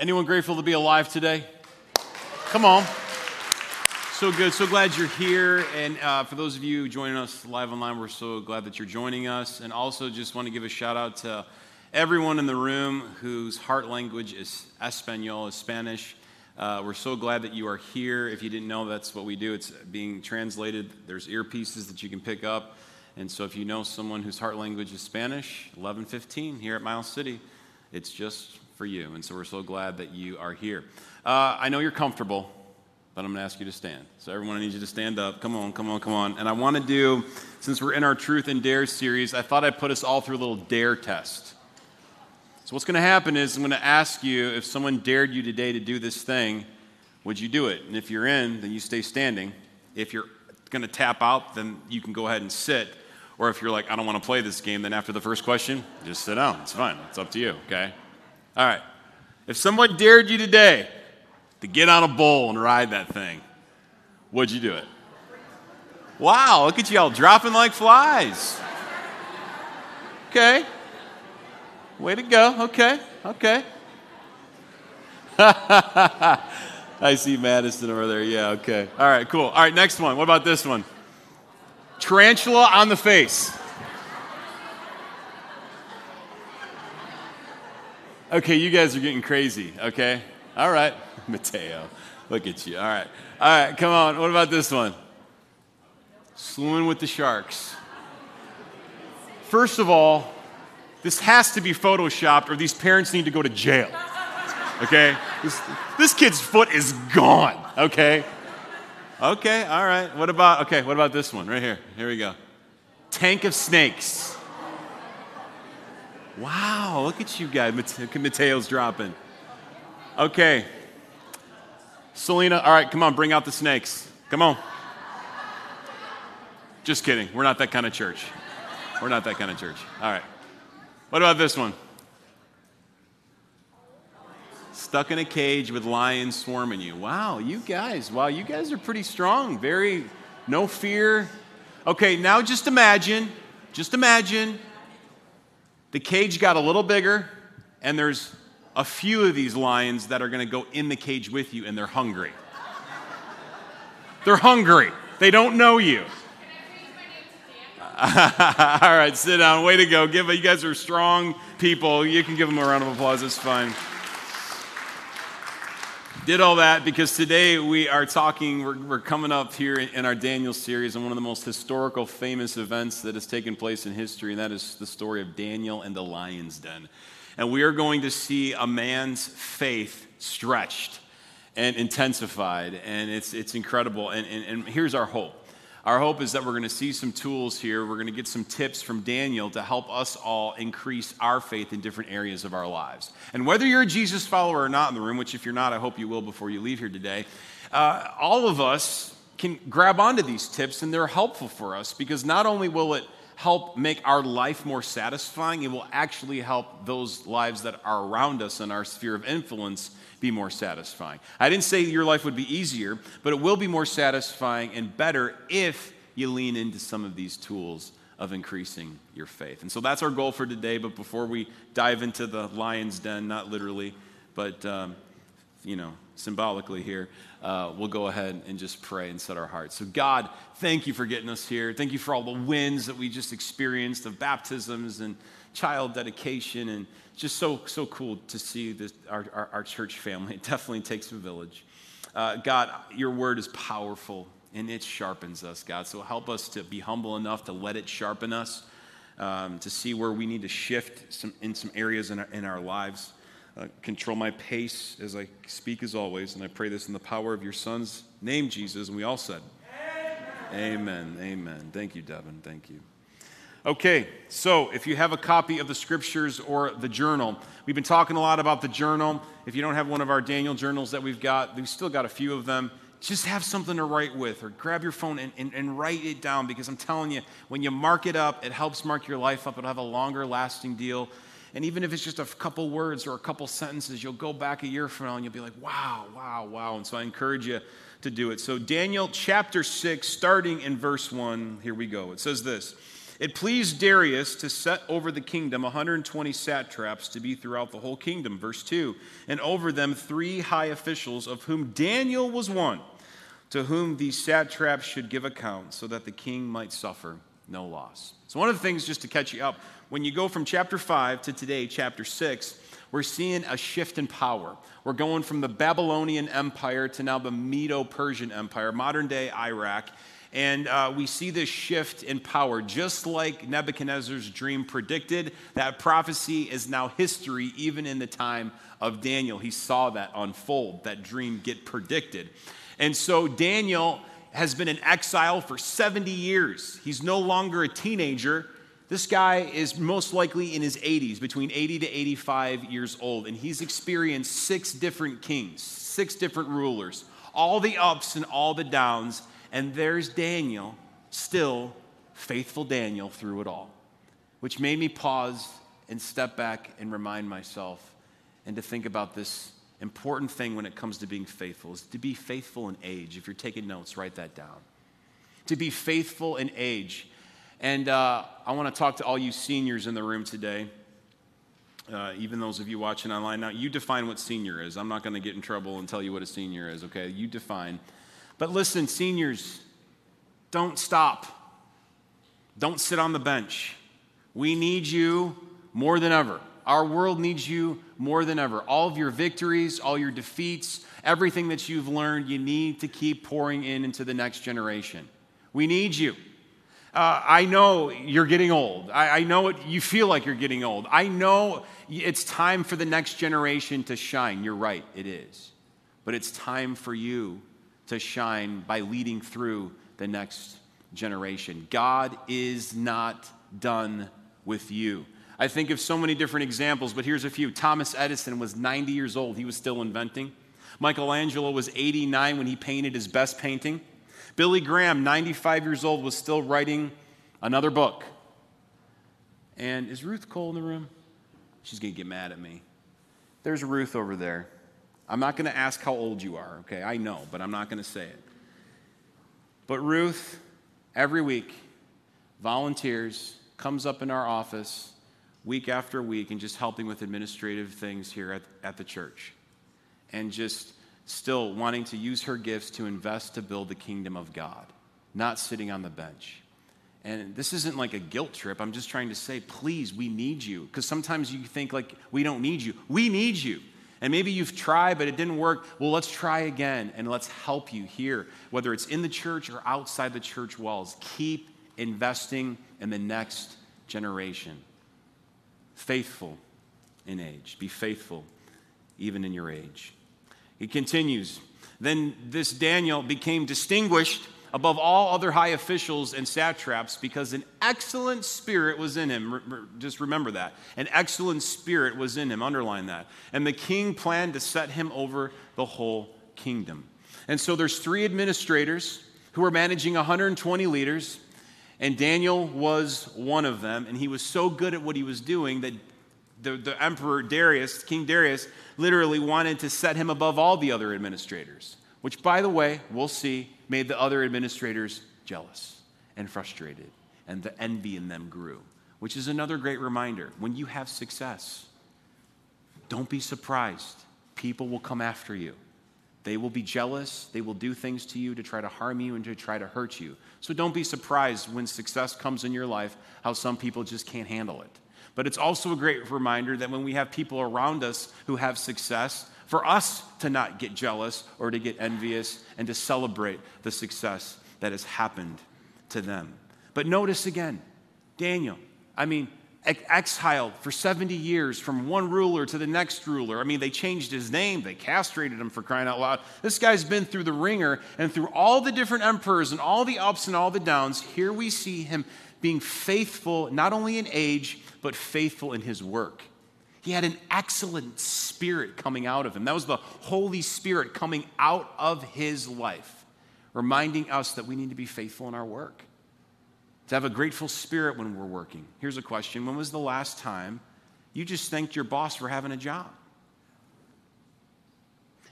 Anyone grateful to be alive today? Come on. So good. So glad you're here. And uh, for those of you joining us live online, we're so glad that you're joining us. And also, just want to give a shout out to everyone in the room whose heart language is Espanol, is Spanish. Uh, we're so glad that you are here. If you didn't know, that's what we do. It's being translated. There's earpieces that you can pick up. And so, if you know someone whose heart language is Spanish, 1115 here at Miles City, it's just for you. And so, we're so glad that you are here. Uh, I know you're comfortable but I'm going to ask you to stand. So, everyone, I need you to stand up. Come on, come on, come on. And I want to do, since we're in our Truth and Dare series, I thought I'd put us all through a little dare test. So, what's going to happen is I'm going to ask you if someone dared you today to do this thing, would you do it? And if you're in, then you stay standing. If you're going to tap out, then you can go ahead and sit. Or if you're like, I don't want to play this game, then after the first question, just sit down. It's fine. It's up to you, okay? All right. If someone dared you today, to get on a bull and ride that thing, would you do it? Wow, look at y'all dropping like flies. Okay. Way to go. Okay. Okay. I see Madison over there. Yeah, okay. All right, cool. All right, next one. What about this one? Tarantula on the face. Okay, you guys are getting crazy, okay? All right. Mateo. Look at you. All right. All right, come on. What about this one? Swimming with the sharks. First of all, this has to be photoshopped or these parents need to go to jail. Okay? This, this kid's foot is gone. Okay? Okay, all right. What about, okay, what about this one right here? Here we go. Tank of snakes. Wow, look at you guys. Mateo's dropping. Okay, Selena, all right, come on, bring out the snakes. Come on. Just kidding. We're not that kind of church. We're not that kind of church. All right. What about this one? Stuck in a cage with lions swarming you. Wow, you guys, wow, you guys are pretty strong. Very, no fear. Okay, now just imagine, just imagine the cage got a little bigger and there's a few of these lions that are going to go in the cage with you and they're hungry. they're hungry. They don't know you. All right, sit down. Way to go. Give you guys are strong people. You can give them a round of applause. It's fine. Did all that because today we are talking, we're, we're coming up here in our Daniel series on one of the most historical, famous events that has taken place in history, and that is the story of Daniel and the lion's den and we are going to see a man's faith stretched and intensified. And it's, it's incredible. And, and, and here's our hope. Our hope is that we're going to see some tools here. We're going to get some tips from Daniel to help us all increase our faith in different areas of our lives. And whether you're a Jesus follower or not in the room, which if you're not, I hope you will before you leave here today, uh, all of us can grab onto these tips and they're helpful for us because not only will it help make our life more satisfying. It will actually help those lives that are around us in our sphere of influence be more satisfying. I didn't say your life would be easier, but it will be more satisfying and better if you lean into some of these tools of increasing your faith. And so that's our goal for today. But before we dive into the lion's den, not literally, but um, you know, symbolically here, uh, we'll go ahead and just pray and set our hearts. So, God, thank you for getting us here. Thank you for all the wins that we just experienced of baptisms and child dedication, and just so so cool to see this our, our, our church family. It definitely takes a village. Uh, God, your word is powerful and it sharpens us, God. So help us to be humble enough to let it sharpen us, um, to see where we need to shift some, in some areas in our, in our lives. Uh, control my pace as I speak as always. And I pray this in the power of your son's name, Jesus. And we all said, Amen. Amen. Amen. Thank you, Devin. Thank you. Okay, so if you have a copy of the scriptures or the journal, we've been talking a lot about the journal. If you don't have one of our Daniel journals that we've got, we've still got a few of them. Just have something to write with, or grab your phone and, and, and write it down because I'm telling you, when you mark it up, it helps mark your life up. It'll have a longer lasting deal. And even if it's just a couple words or a couple sentences, you'll go back a year from now and you'll be like, wow, wow, wow. And so I encourage you to do it. So, Daniel chapter 6, starting in verse 1, here we go. It says this It pleased Darius to set over the kingdom 120 satraps to be throughout the whole kingdom. Verse 2 And over them three high officials, of whom Daniel was one, to whom these satraps should give account, so that the king might suffer no loss. So, one of the things, just to catch you up, when you go from chapter 5 to today, chapter 6, we're seeing a shift in power. We're going from the Babylonian Empire to now the Medo Persian Empire, modern day Iraq. And uh, we see this shift in power, just like Nebuchadnezzar's dream predicted. That prophecy is now history, even in the time of Daniel. He saw that unfold, that dream get predicted. And so Daniel has been in exile for 70 years. He's no longer a teenager. This guy is most likely in his 80s, between 80 to 85 years old, and he's experienced six different kings, six different rulers, all the ups and all the downs. And there's Daniel, still faithful Daniel through it all, which made me pause and step back and remind myself and to think about this important thing when it comes to being faithful is to be faithful in age. If you're taking notes, write that down. To be faithful in age. And uh, I want to talk to all you seniors in the room today, uh, even those of you watching online. Now, you define what senior is. I'm not going to get in trouble and tell you what a senior is, okay? You define. But listen, seniors, don't stop. Don't sit on the bench. We need you more than ever. Our world needs you more than ever. All of your victories, all your defeats, everything that you've learned, you need to keep pouring in into the next generation. We need you. Uh, I know you're getting old. I, I know it, you feel like you're getting old. I know it's time for the next generation to shine. You're right, it is. But it's time for you to shine by leading through the next generation. God is not done with you. I think of so many different examples, but here's a few. Thomas Edison was 90 years old, he was still inventing. Michelangelo was 89 when he painted his best painting. Billy Graham, 95 years old, was still writing another book. And is Ruth Cole in the room? She's going to get mad at me. There's Ruth over there. I'm not going to ask how old you are, okay? I know, but I'm not going to say it. But Ruth, every week, volunteers, comes up in our office week after week and just helping with administrative things here at, at the church. And just still wanting to use her gifts to invest to build the kingdom of God, not sitting on the bench. And this isn't like a guilt trip. I'm just trying to say, please, we need you. Because sometimes you think like we don't need you. We need you. And maybe you've tried, but it didn't work. Well, let's try again and let's help you here, whether it's in the church or outside the church walls. Keep investing in the next generation. Faithful in age. Be faithful even in your age. He continues. Then this Daniel became distinguished above all other high officials and satraps because an excellent spirit was in him. Just remember that. An excellent spirit was in him. Underline that. And the king planned to set him over the whole kingdom. And so there's three administrators who are managing 120 leaders, and Daniel was one of them. And he was so good at what he was doing that the, the emperor Darius, King Darius, literally wanted to set him above all the other administrators, which, by the way, we'll see made the other administrators jealous and frustrated, and the envy in them grew, which is another great reminder. When you have success, don't be surprised. People will come after you. They will be jealous. They will do things to you to try to harm you and to try to hurt you. So don't be surprised when success comes in your life, how some people just can't handle it. But it's also a great reminder that when we have people around us who have success, for us to not get jealous or to get envious and to celebrate the success that has happened to them. But notice again, Daniel, I mean, exiled for 70 years from one ruler to the next ruler. I mean, they changed his name, they castrated him for crying out loud. This guy's been through the ringer and through all the different emperors and all the ups and all the downs. Here we see him being faithful, not only in age, but faithful in his work. He had an excellent spirit coming out of him. That was the Holy Spirit coming out of his life, reminding us that we need to be faithful in our work, to have a grateful spirit when we're working. Here's a question When was the last time you just thanked your boss for having a job?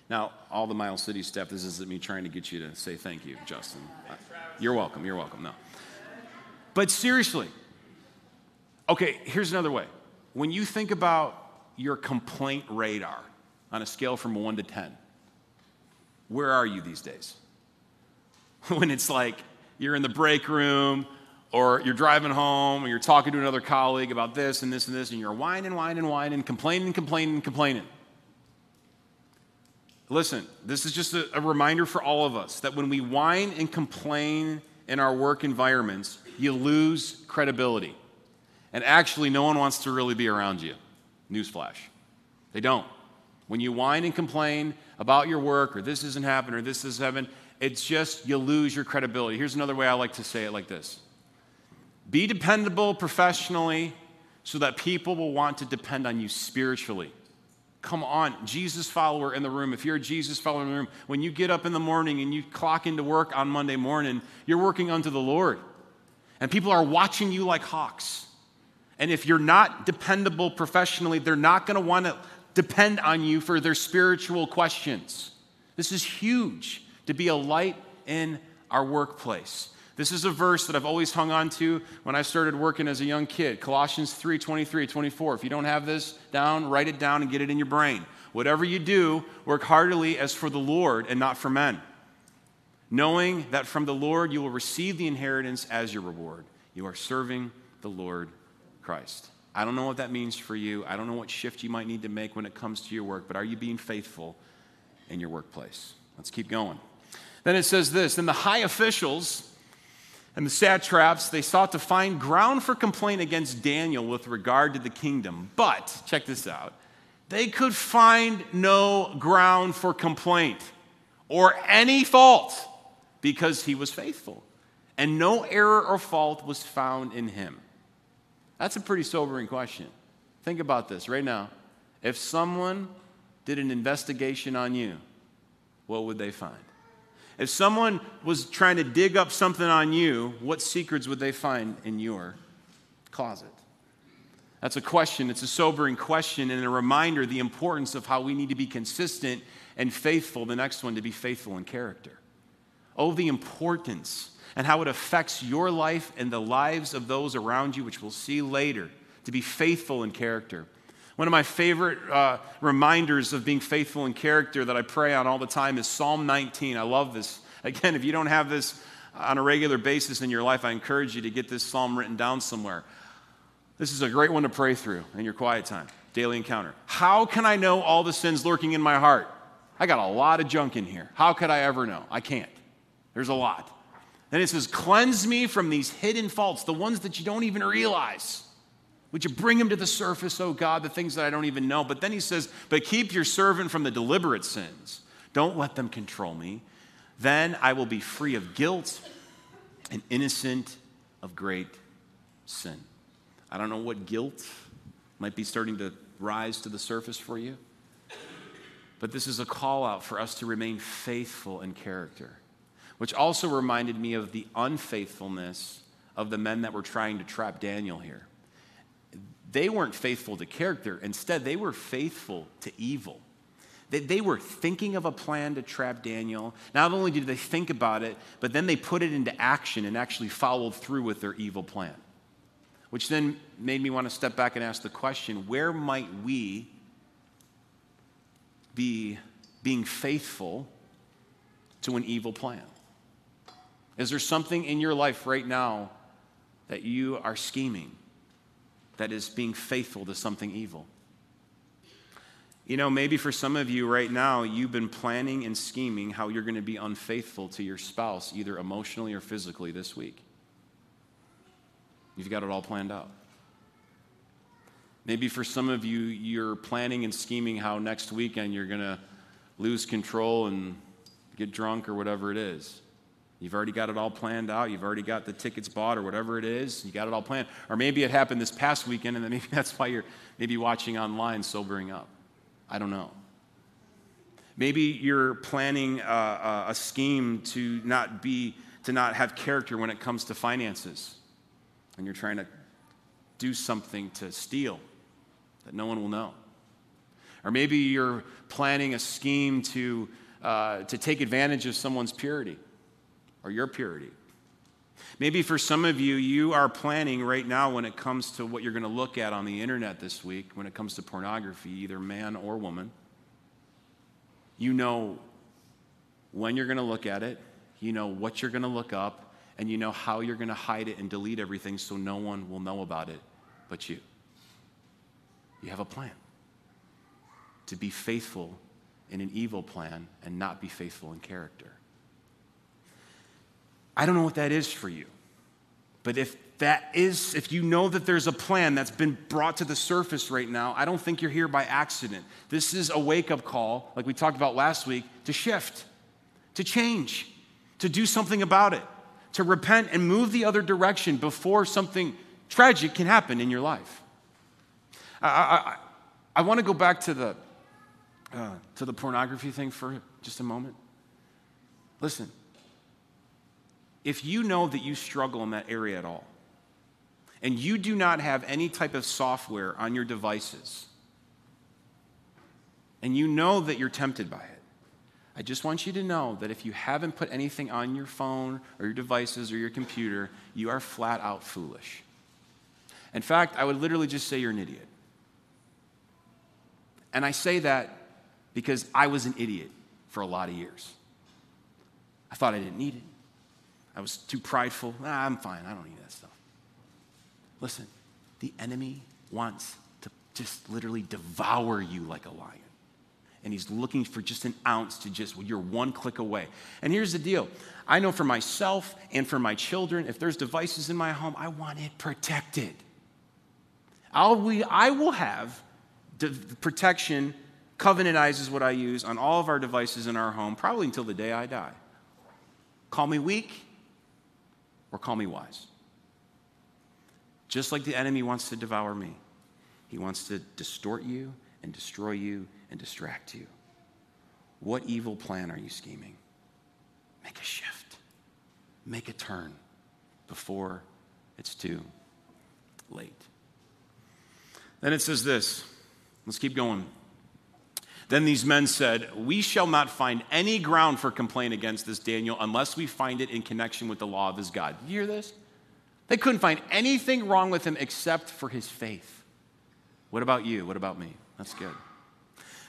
Now, all the Miles City stuff, this isn't me trying to get you to say thank you, Justin. You're welcome. You're welcome. No. But seriously, Okay, here's another way. When you think about your complaint radar on a scale from 1 to 10, where are you these days? when it's like you're in the break room or you're driving home or you're talking to another colleague about this and this and this and you're whining, whining, whining, complaining, complaining, complaining. Listen, this is just a, a, reminder for all of us that when we whine and complain in our work environments, you lose credibility. And actually, no one wants to really be around you. Newsflash. They don't. When you whine and complain about your work, or this isn't happening, or this is happening, it's just you lose your credibility. Here's another way I like to say it like this Be dependable professionally so that people will want to depend on you spiritually. Come on, Jesus follower in the room. If you're a Jesus follower in the room, when you get up in the morning and you clock into work on Monday morning, you're working unto the Lord. And people are watching you like hawks. And if you're not dependable professionally, they're not going to want to depend on you for their spiritual questions. This is huge to be a light in our workplace. This is a verse that I've always hung on to when I started working as a young kid. Colossians 3 23, 24. If you don't have this down, write it down and get it in your brain. Whatever you do, work heartily as for the Lord and not for men, knowing that from the Lord you will receive the inheritance as your reward. You are serving the Lord Christ. I don't know what that means for you. I don't know what shift you might need to make when it comes to your work, but are you being faithful in your workplace? Let's keep going. Then it says this Then the high officials and the satraps, they sought to find ground for complaint against Daniel with regard to the kingdom. But, check this out, they could find no ground for complaint or any fault because he was faithful, and no error or fault was found in him. That's a pretty sobering question. Think about this right now. If someone did an investigation on you, what would they find? If someone was trying to dig up something on you, what secrets would they find in your closet? That's a question. It's a sobering question and a reminder the importance of how we need to be consistent and faithful. The next one, to be faithful in character. Oh, the importance and how it affects your life and the lives of those around you, which we'll see later, to be faithful in character. One of my favorite uh, reminders of being faithful in character that I pray on all the time is Psalm 19. I love this. Again, if you don't have this on a regular basis in your life, I encourage you to get this psalm written down somewhere. This is a great one to pray through in your quiet time, daily encounter. How can I know all the sins lurking in my heart? I got a lot of junk in here. How could I ever know? I can't. There's a lot. And it says, Cleanse me from these hidden faults, the ones that you don't even realize. Would you bring them to the surface, oh God, the things that I don't even know? But then he says, But keep your servant from the deliberate sins. Don't let them control me. Then I will be free of guilt and innocent of great sin. I don't know what guilt might be starting to rise to the surface for you, but this is a call out for us to remain faithful in character which also reminded me of the unfaithfulness of the men that were trying to trap Daniel here. They weren't faithful to character, instead, they were faithful to evil. They, they were thinking of a plan to trap Daniel. Not only did they think about it, but then they put it into action and actually followed through with their evil plan. Which then made me want to step back and ask the question where might we be being faithful to an evil plan? Is there something in your life right now that you are scheming that is being faithful to something evil? You know, maybe for some of you right now, you've been planning and scheming how you're going to be unfaithful to your spouse, either emotionally or physically, this week. You've got it all planned out. Maybe for some of you, you're planning and scheming how next weekend you're going to lose control and get drunk or whatever it is. You've already got it all planned out. You've already got the tickets bought or whatever it is. You got it all planned. Or maybe it happened this past weekend and then maybe that's why you're maybe watching online sobering up. I don't know. Maybe you're planning a, a scheme to not be to not have character when it comes to finances. And you're trying to do something to steal that no one will know. Or maybe you're planning a scheme to, uh, to take advantage of someone's purity or your purity. Maybe for some of you, you are planning right now when it comes to what you're going to look at on the internet this week, when it comes to pornography, either man or woman. You know when you're going to look at it, you know what you're going to look up, and you know how you're going to hide it and delete everything so no one will know about it but you. You have a plan to be faithful in an evil plan and not be faithful in character. I don't know what that is for you. But if that is, if you know that there's a plan that's been brought to the surface right now, I don't think you're here by accident. This is a wake up call, like we talked about last week, to shift, to change, to do something about it, to repent and move the other direction before something tragic can happen in your life. I, I, I want to go back to the, uh, to the pornography thing for just a moment. Listen, if you know that you struggle in that area at all, and you do not have any type of software on your devices, and you know that you're tempted by it, I just want you to know that if you haven't put anything on your phone or your devices or your computer, you are flat out foolish. In fact, I would literally just say you're an idiot. And I say that because I was an idiot for a lot of years. I thought I didn't need it. I was too prideful. Ah, I'm fine. I don't need that stuff. Listen, the enemy wants to just literally devour you like a lion. And he's looking for just an ounce to just, well, you're one click away. And here's the deal I know for myself and for my children, if there's devices in my home, I want it protected. I'll, we, I will have protection, Covenant Eyes is what I use on all of our devices in our home, probably until the day I die. Call me weak, or call me wise. Just like the enemy wants to devour me, he wants to distort you and destroy you and distract you. What evil plan are you scheming? Make a shift, make a turn before it's too late. Then it says this. Let's keep going. Then these men said, We shall not find any ground for complaint against this Daniel unless we find it in connection with the law of his God. You hear this? They couldn't find anything wrong with him except for his faith. What about you? What about me? That's good.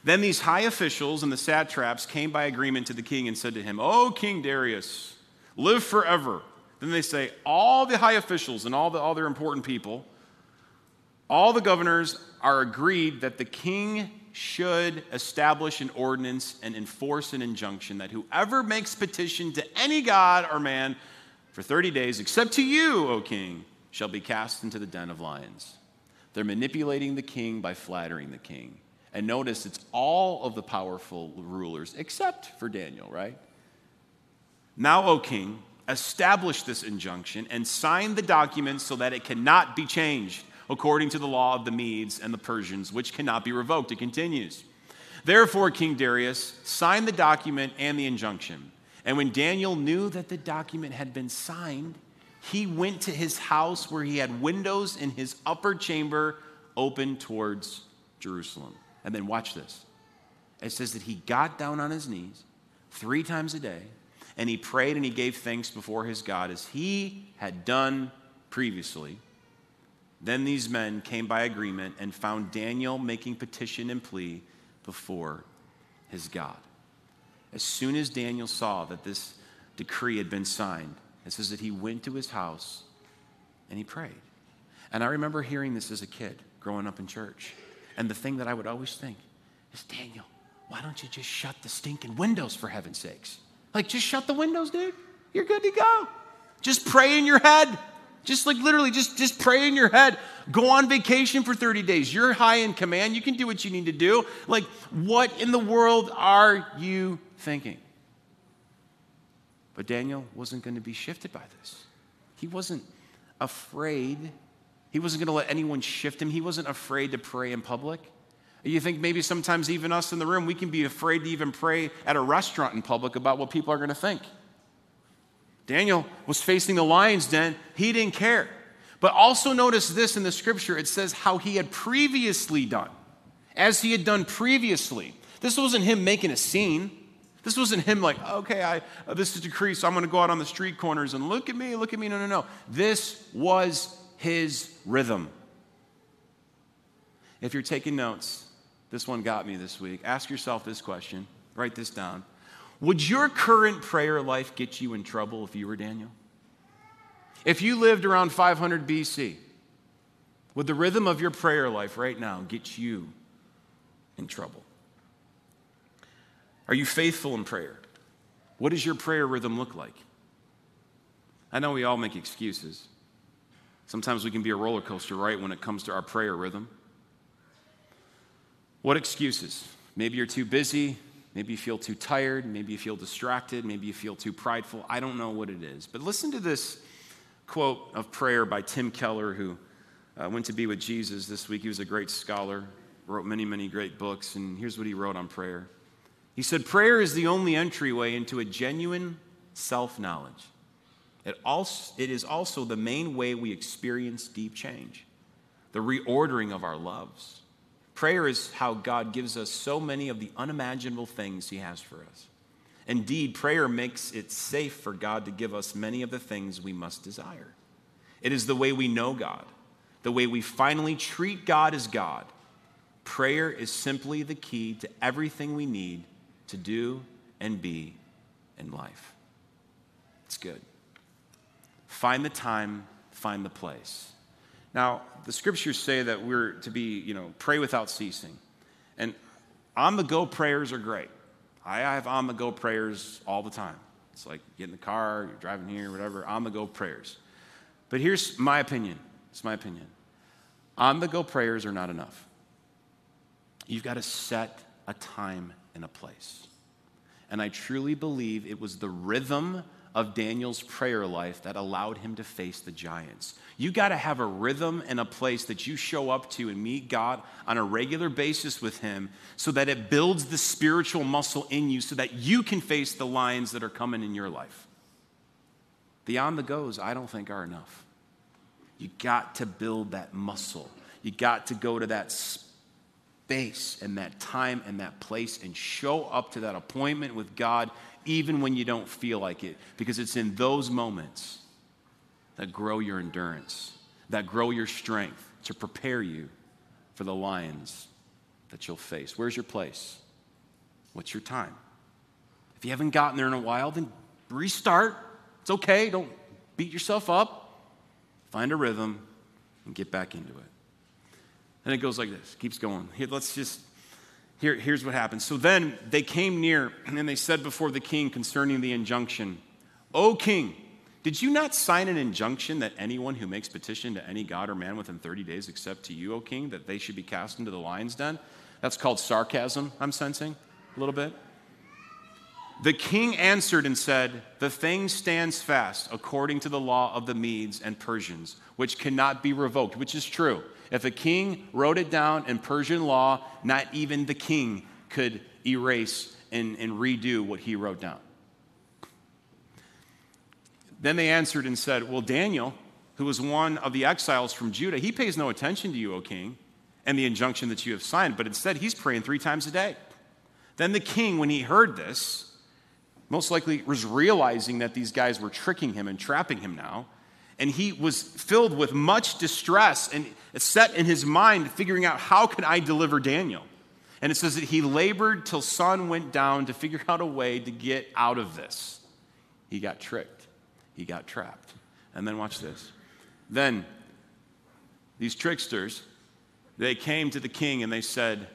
Then these high officials and the satraps came by agreement to the king and said to him, O King Darius, live forever. Then they say, All the high officials and all the other important people, all the governors are agreed that the king should establish an ordinance and enforce an injunction that whoever makes petition to any god or man for 30 days, except to you, O king, shall be cast into the den of lions. They're manipulating the king by flattering the king. And notice it's all of the powerful rulers except for Daniel, right? Now, O king, establish this injunction and sign the document so that it cannot be changed according to the law of the Medes and the Persians, which cannot be revoked. It continues. Therefore, King Darius signed the document and the injunction. And when Daniel knew that the document had been signed, he went to his house where he had windows in his upper chamber open towards Jerusalem. And then watch this. It says that he got down on his knees three times a day and he prayed and he gave thanks before his God as he had done previously. Then these men came by agreement and found Daniel making petition and plea before his God. As soon as Daniel saw that this decree had been signed, it says that he went to his house and he prayed. And I remember hearing this as a kid growing up in church. And the thing that I would always think is Daniel, why don't you just shut the stinking windows for heaven's sakes? Like, just shut the windows, dude. You're good to go. Just pray in your head. Just like literally, just, just pray in your head. Go on vacation for 30 days. You're high in command. You can do what you need to do. Like, what in the world are you thinking? But Daniel wasn't going to be shifted by this. He wasn't afraid. He wasn't going to let anyone shift him. He wasn't afraid to pray in public. You think maybe sometimes even us in the room, we can be afraid to even pray at a restaurant in public about what people are going to think. Daniel was facing the lion's den, he didn't care. But also notice this in the scripture it says how he had previously done, as he had done previously. This wasn't him making a scene. This wasn't him like, okay, I, uh, this is decree, so I'm going to go out on the street corners and look at me, look at me. No, no, no. This was his rhythm. If you're taking notes, this one got me this week. Ask yourself this question. Write this down. Would your current prayer life get you in trouble if you were Daniel? If you lived around 500 BC, would the rhythm of your prayer life right now get you in trouble? Are you faithful in prayer? What does your prayer rhythm look like? I know we all make excuses. Sometimes we can be a roller coaster, right, when it comes to our prayer rhythm. What excuses? Maybe you're too busy. Maybe you feel too tired. Maybe you feel distracted. Maybe you feel too prideful. I don't know what it is. But listen to this quote of prayer by Tim Keller, who uh, went to be with Jesus this week. He was a great scholar, wrote many, many great books. And here's what he wrote on prayer He said, Prayer is the only entryway into a genuine self knowledge. It, also, it is also the main way we experience deep change, the reordering of our loves Prayer is how God gives us so many of the unimaginable things He has for us. Indeed, prayer makes it safe for God to give us many of the things we must desire. It is the way we know God, the way we finally treat God as God. Prayer is simply the key to everything we need to do and be in life. It's good. Find the time, find the place. Now, the scriptures say that we're to be, you know, pray without ceasing. And on the go prayers are great. I have on the go prayers all the time. It's like get in the car, you're driving here, whatever, on the go prayers. But here's my opinion. It's my opinion. On the go prayers are not enough. You've got to set a time and a place. And I truly believe it was the rhythm of Daniel's prayer life that allowed him to face the giants. You got to have a rhythm and a place that you show up to and meet God on a regular basis with Him so that it builds the spiritual muscle in you so that you can face the lions that are coming in your life. The on the goes, I don't think, are enough. You got to build that muscle. You got to go to that space and that time and that place and show up to that appointment with God even when you don't feel like it, because it's in those moments that grow your endurance, that grow your strength to prepare you for the lions that you'll face. Where's your place? What's your time? If you haven't gotten there in a while, then restart. It's okay. Don't beat yourself up. Find a rhythm and get back into it. And it goes like this, keeps going. Here, let's just here, here's what happened. So then they came near, and they said before the king concerning the injunction, O king, did you not sign an injunction that anyone who makes petition to any god or man within 30 days except to you, O king, that they should be cast into the lion's den? That's called sarcasm, I'm sensing a little bit. The king answered and said, The thing stands fast according to the law of the Medes and Persians, which cannot be revoked, which is true. If a king wrote it down in Persian law, not even the king could erase and, and redo what he wrote down. Then they answered and said, Well, Daniel, who was one of the exiles from Judah, he pays no attention to you, O king, and the injunction that you have signed, but instead he's praying three times a day. Then the king, when he heard this, most likely was realizing that these guys were tricking him and trapping him now and he was filled with much distress and set in his mind figuring out how can I deliver Daniel. And it says that he labored till sun went down to figure out a way to get out of this. He got tricked. He got trapped. And then watch this. Then these tricksters, they came to the king and they said,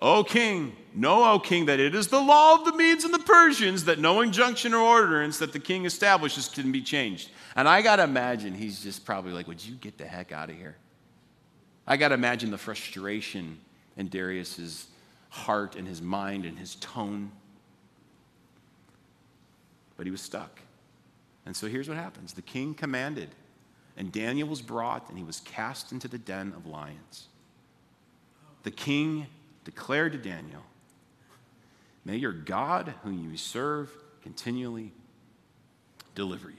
O king, know, O king, that it is the law of the Medes and the Persians that no injunction or ordinance that the king establishes can be changed. And I got to imagine he's just probably like, Would you get the heck out of here? I got to imagine the frustration in Darius's heart and his mind and his tone. But he was stuck. And so here's what happens the king commanded, and Daniel was brought, and he was cast into the den of lions. The king declared to Daniel, May your God, whom you serve, continually deliver you.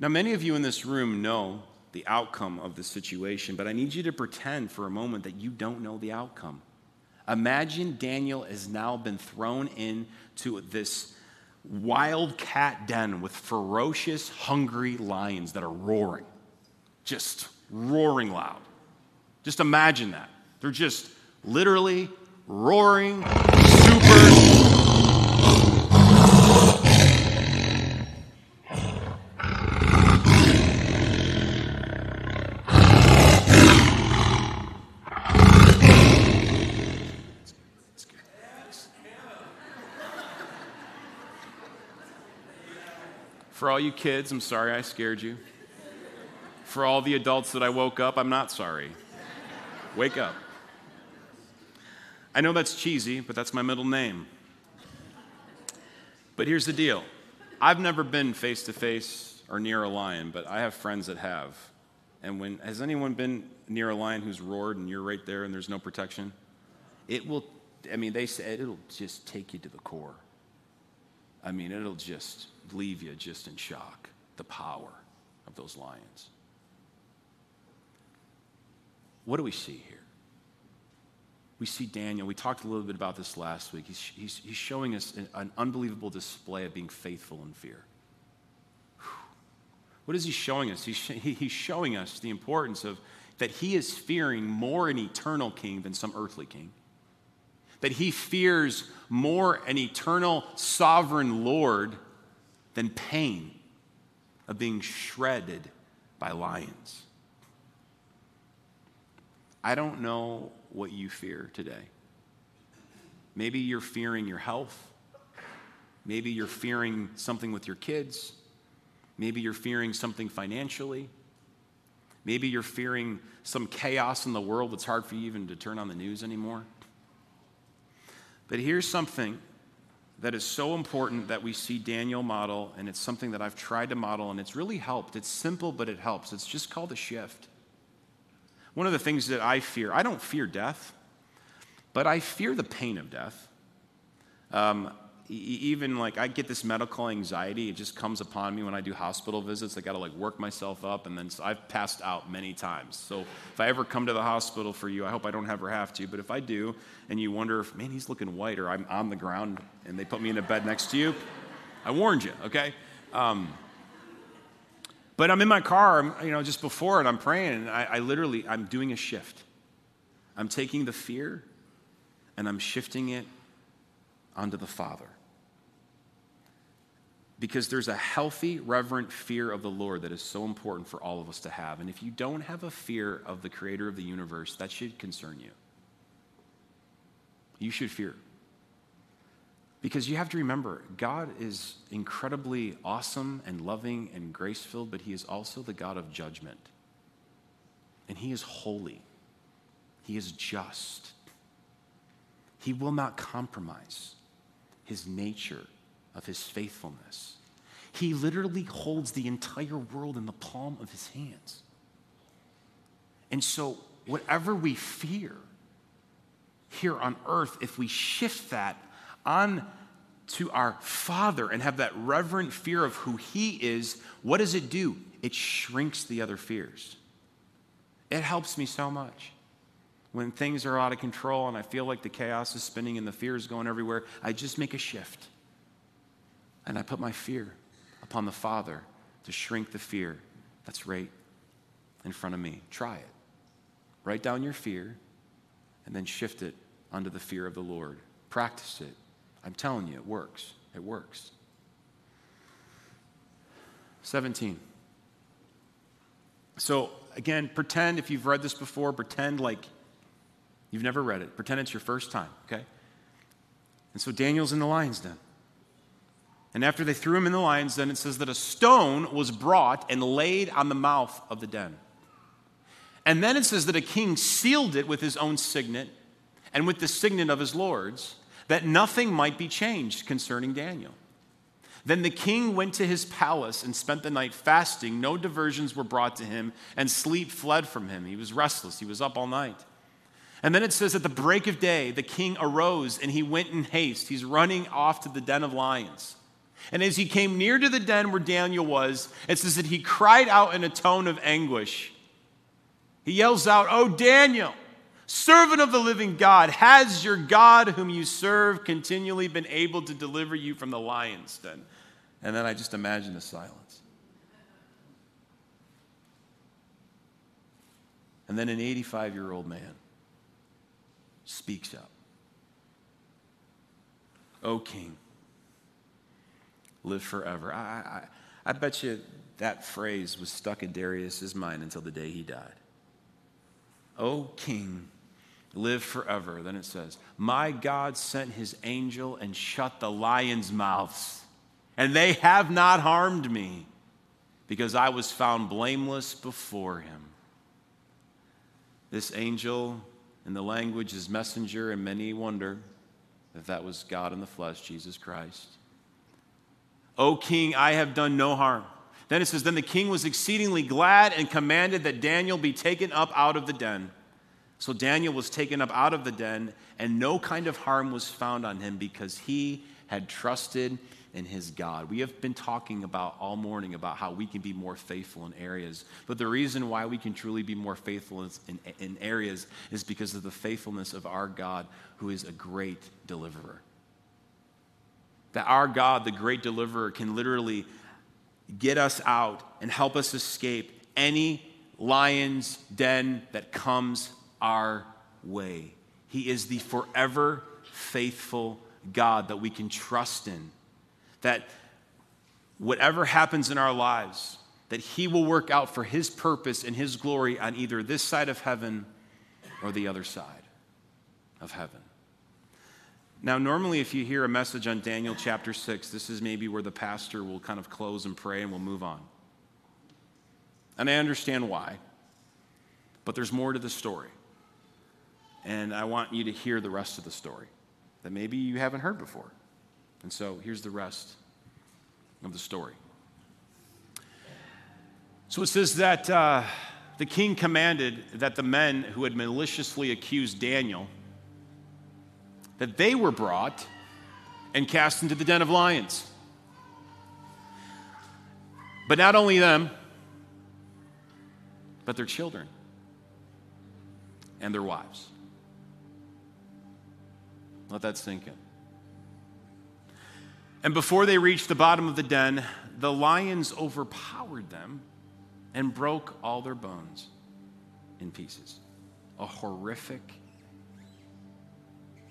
Now, many of you in this room know the outcome of the situation, but I need you to pretend for a moment that you don't know the outcome. Imagine Daniel has now been thrown into this wildcat den with ferocious, hungry lions that are roaring, just roaring loud. Just imagine that. They're just literally roaring, For all you kids, I'm sorry I scared you. For all the adults that I woke up, I'm not sorry. Wake up. I know that's cheesy, but that's my middle name. But here's the deal I've never been face to face or near a lion, but I have friends that have. And when has anyone been near a lion who's roared and you're right there and there's no protection? It will, I mean, they said it'll just take you to the core. I mean, it'll just leave you just in shock, the power of those lions. What do we see here? We see Daniel. We talked a little bit about this last week. He's, he's, he's showing us an, an unbelievable display of being faithful in fear. What is he showing us? He's, he's showing us the importance of that he is fearing more an eternal king than some earthly king that he fears more an eternal sovereign Lord than pain of being shredded by lions. I don't know what you fear today. Maybe you're fearing your health. Maybe you're fearing something with your kids. Maybe you're fearing something financially. Maybe you're fearing some chaos in the world that's hard for you even to turn on the news anymore. But here's something that is so important that we see Daniel model, and it's something that I've tried to model, and it's really helped. It's simple, but it helps. It's just called a shift. One of the things that I fear, I don't fear death, but I fear the pain of death. Um, even like I get this medical anxiety, it just comes upon me when I do hospital visits. I got to like work myself up, and then I've passed out many times. So if I ever come to the hospital for you, I hope I don't ever have to. But if I do, and you wonder if man he's looking white, or I'm on the ground and they put me in a bed next to you, I warned you, okay? Um, but I'm in my car, you know, just before, and I'm praying, and I, I literally I'm doing a shift. I'm taking the fear, and I'm shifting it onto the Father because there's a healthy, reverent fear of the Lord that is so important for all of us to have. And if you don't have a fear of the creator of the universe, that should concern you. You should fear. Because you have to remember, God is incredibly awesome and loving and grace filled, but He is also the God of judgment. And He is holy, He is just. He will not compromise His nature of his faithfulness. He literally holds the entire world in the palm of his hands. And so, whatever we fear here on earth, if we shift that on to our Father and have that reverent fear of who He is, what does it do? It shrinks the other fears. It helps me so much. When things are out of control and I feel like the chaos is spinning and the fear is going everywhere, I just make a shift. And I put my fear upon the Father to shrink the fear that's right in front of me. Try it. Write down your fear and then shift it onto the fear of the Lord. Practice it. I'm telling you, it works. It works. 17. So, again, pretend if you've read this before, pretend like you've never read it. Pretend it's your first time, okay? And so Daniel's in the lion's den. And after they threw him in the lions, then it says that a stone was brought and laid on the mouth of the den. And then it says that a king sealed it with his own signet and with the signet of his lords, that nothing might be changed concerning Daniel. Then the king went to his palace and spent the night fasting. No diversions were brought to him, and sleep fled from him. He was restless, he was up all night. And then it says at the break of day, the king arose and he went in haste. He's running off to the den of lions. And as he came near to the den where Daniel was, it says that he cried out in a tone of anguish. He yells out, Oh, Daniel, servant of the living God, has your God, whom you serve, continually been able to deliver you from the lion's den? And then I just imagine the silence. And then an 85 year old man speaks up. O oh, King, live forever. I, I, I bet you that phrase was stuck in Darius's mind until the day he died. O King, live forever. Then it says, My God sent his angel and shut the lions' mouths, and they have not harmed me, because I was found blameless before him. This angel, in the language, is messenger, and many wonder if that was God in the flesh, Jesus Christ. O king, I have done no harm. Then it says, Then the king was exceedingly glad and commanded that Daniel be taken up out of the den. So Daniel was taken up out of the den, and no kind of harm was found on him because he had trusted in his God. We have been talking about all morning about how we can be more faithful in areas. But the reason why we can truly be more faithful in, in, areas is because of the faithfulness of our God, who is a great deliverer. That our God, the great deliverer, can literally get us out and help us escape any lion's den that comes our way. He is the forever faithful God that we can trust in. That whatever happens in our lives, that He will work out for His purpose and His glory on either this side of heaven or the other side of heaven. Now, normally, if you hear a message on Daniel chapter 6, this is maybe where the pastor will kind of close and pray and we'll move on. And I understand why, but there's more to the story and I want you to hear the rest of the story that maybe you haven't heard before. And so here's the rest of the story. So it says that uh, the king commanded that the men who had maliciously accused Daniel that they were brought and cast into the den of lions. But not only them, but their children and their wives. Let that sink in. And before they reached the bottom of the den, the lions overpowered them and broke all their bones in pieces. A horrific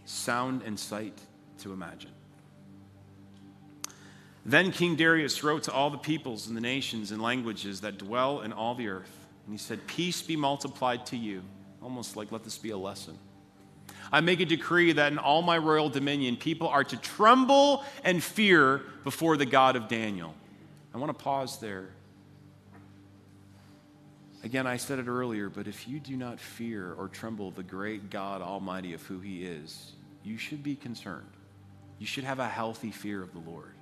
sound and sight to imagine. Then King Darius wrote to all the peoples and the nations and languages that dwell in all the earth. And he said, Peace be multiplied to you. Almost like, let this be a lesson. I make a decree that in all my royal dominion, people are to tremble and fear before the God of Daniel. I want to pause there. Again, I said it earlier, but if you do not fear or tremble the great God Almighty of who He is, you should be concerned. You should have a healthy fear of the Lord.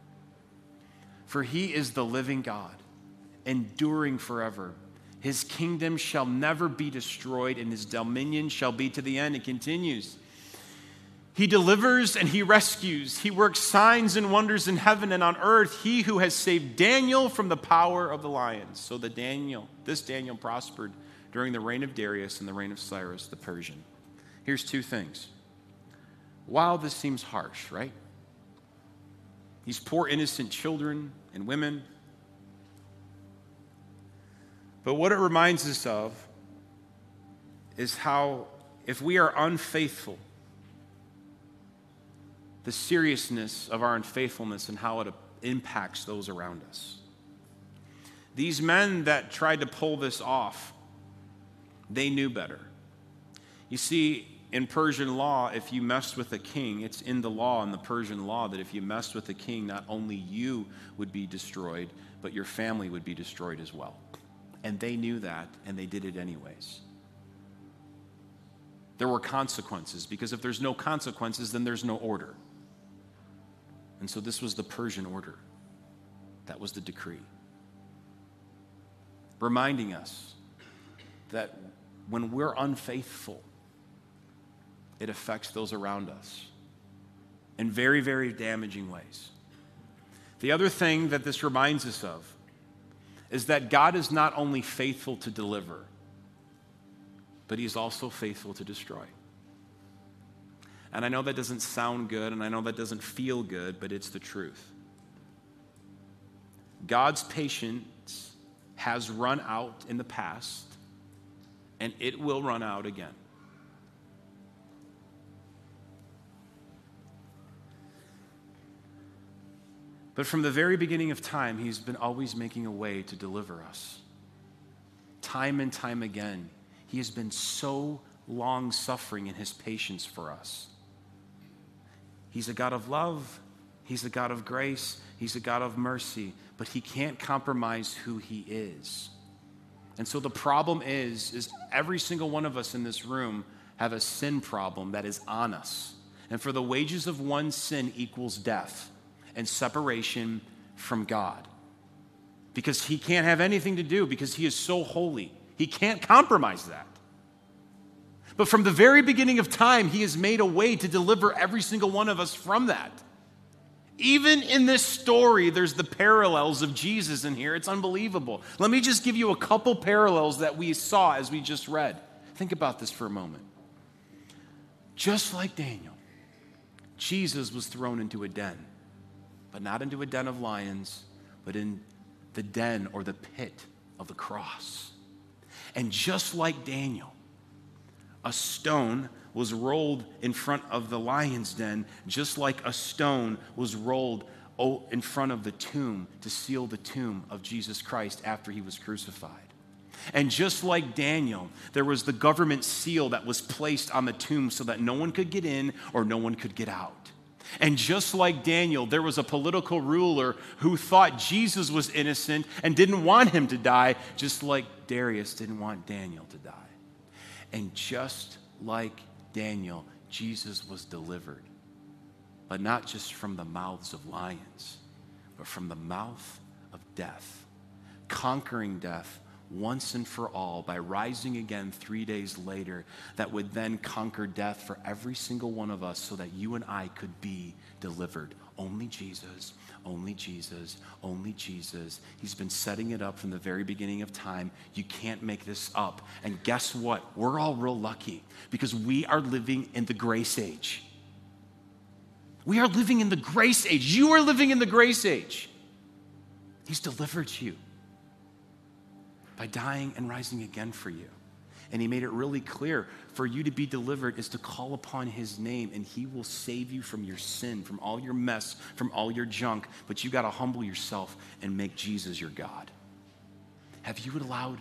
For He is the living God, enduring forever. His kingdom shall never be destroyed, and his dominion shall be to the end. It continues. He delivers and he rescues. He works signs and wonders in heaven and on earth. He who has saved Daniel from the power of the lions. So the Daniel, this Daniel prospered during the reign of Darius and the reign of Cyrus the Persian. Here's two things. Wow, this seems harsh, right? These poor innocent children and women but what it reminds us of is how, if we are unfaithful, the seriousness of our unfaithfulness and how it impacts those around us. These men that tried to pull this off, they knew better. You see, in Persian law, if you messed with a king, it's in the law, in the Persian law, that if you messed with a king, not only you would be destroyed, but your family would be destroyed as well. And they knew that, and they did it anyways. There were consequences, because if there's no consequences, then there's no order. And so this was the Persian order. That was the decree. Reminding us that when we're unfaithful, it affects those around us in very, very damaging ways. The other thing that this reminds us of is that God is not only faithful to deliver, but He's also faithful to destroy. And I know that doesn't sound good, and I know that doesn't feel good, but it's the truth. God's patience has run out in the past, and it will run out again. But from the very beginning of time, He's been always making a way to deliver us. Time and time again, He has been so long suffering in His patience for us. He's a God of love, He's a God of grace, He's a God of mercy, but He can't compromise who He is. And so the problem is, is every single one of us in this room have a sin problem that is on us. And for the wages of one sin equals death and separation from God. Because he can't have anything to do because he is so holy. He can't compromise that. But from the very beginning of time, he has made a way to deliver every single one of us from that. Even in this story, there's the parallels of Jesus in here. It's unbelievable. Let me just give you a couple parallels that we saw as we just read. Think about this for a moment. Just like Daniel, Jesus was thrown into a den but not into a den of lions, but in the den or the pit of the cross. And just like Daniel, a stone was rolled in front of the lion's den, just like a stone was rolled in front of the tomb to seal the tomb of Jesus Christ after he was crucified. And just like Daniel, there was the government seal that was placed on the tomb so that no one could get in or no one could get out. And just like Daniel, there was a political ruler who thought Jesus was innocent and didn't want him to die, just like Darius didn't want Daniel to die. And just like Daniel, Jesus was delivered, but not just from the mouths of lions, but from the mouth of death, conquering death once and for all by rising again three days later, that would then conquer death for every single one of us so that you and I could be delivered. Only Jesus, only Jesus, only Jesus. He's been setting it up from the very beginning of time. You can't make this up. And guess what? We're all real lucky because we are living in the grace age. We are living in the grace age. You are living in the grace age. He's delivered you by dying and rising again for you. And he made it really clear for you to be delivered is to call upon his name, and he will save you from your sin, from all your mess, from all your junk. But you got to humble yourself and make Jesus your God. Have you allowed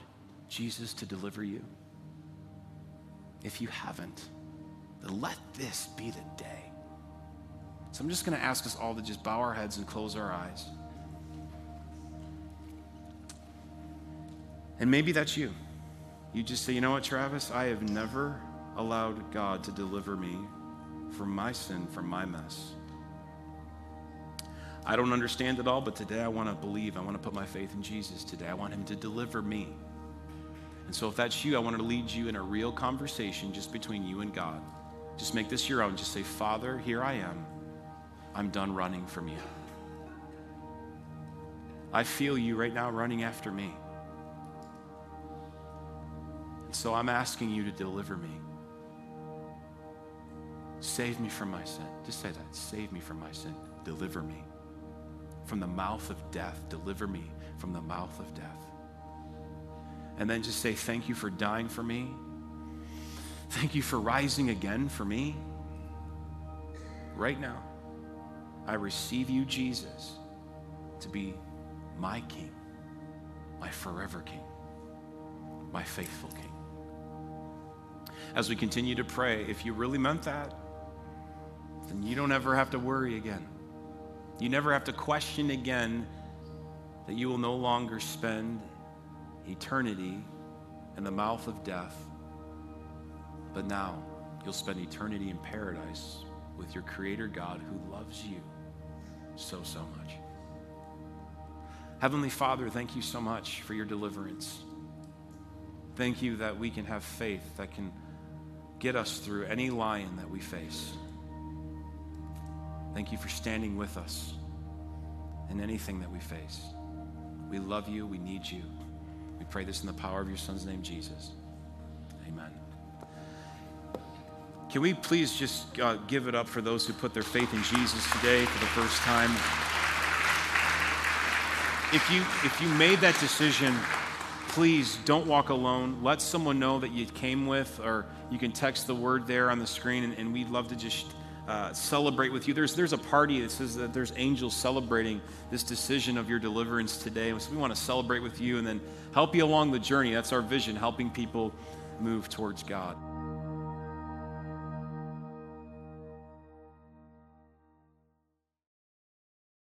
Jesus to deliver you? If you haven't, then let this be the day. So I'm just going to ask us all to just bow our heads and close our eyes. And maybe that's you. You just say, you know what, Travis? I have never allowed God to deliver me from my sin, from my mess. I don't understand it all, but today I want to believe. I want to put my faith in Jesus today. I want Him to deliver me. And so, if that's you, I want to lead you in a real conversation just between you and God. Just make this your own. Just say, Father, here I am. I'm done running from you. I feel you right now running after me. So I'm asking you to deliver me. Save me from my sin. Just say that. Save me from my sin. Deliver me from the mouth of death. Deliver me from the mouth of death. And then just say, Thank you for dying for me. Thank you for rising again for me. Right now, I receive you, Jesus, to be my King, my forever King, my faithful King as we continue to pray, if you really meant that, then you don't ever have to worry again. You never have to question again that you will no longer spend eternity in the mouth of death, but now you'll spend eternity in paradise with your Creator God who loves you so, so much. Heavenly Father, thank you so much for your deliverance. Thank you that we can have faith that can get us through any lion that we face. Thank you for standing with us in anything that we face. We love you. We need you. We pray this in the power of your Son's name, Jesus. Amen. Can we please just uh, give it up for those who put their faith in Jesus today for the first time? If you, if you made that decision, please don't walk alone. Let someone know that you came with, or you can text the word there on the screen, and, and we'd love to just uh, celebrate with you. There's, there's a party that says that there's angels celebrating this decision of your deliverance today. So we want to celebrate with you and then help you along the journey. That's our vision, helping people move towards God.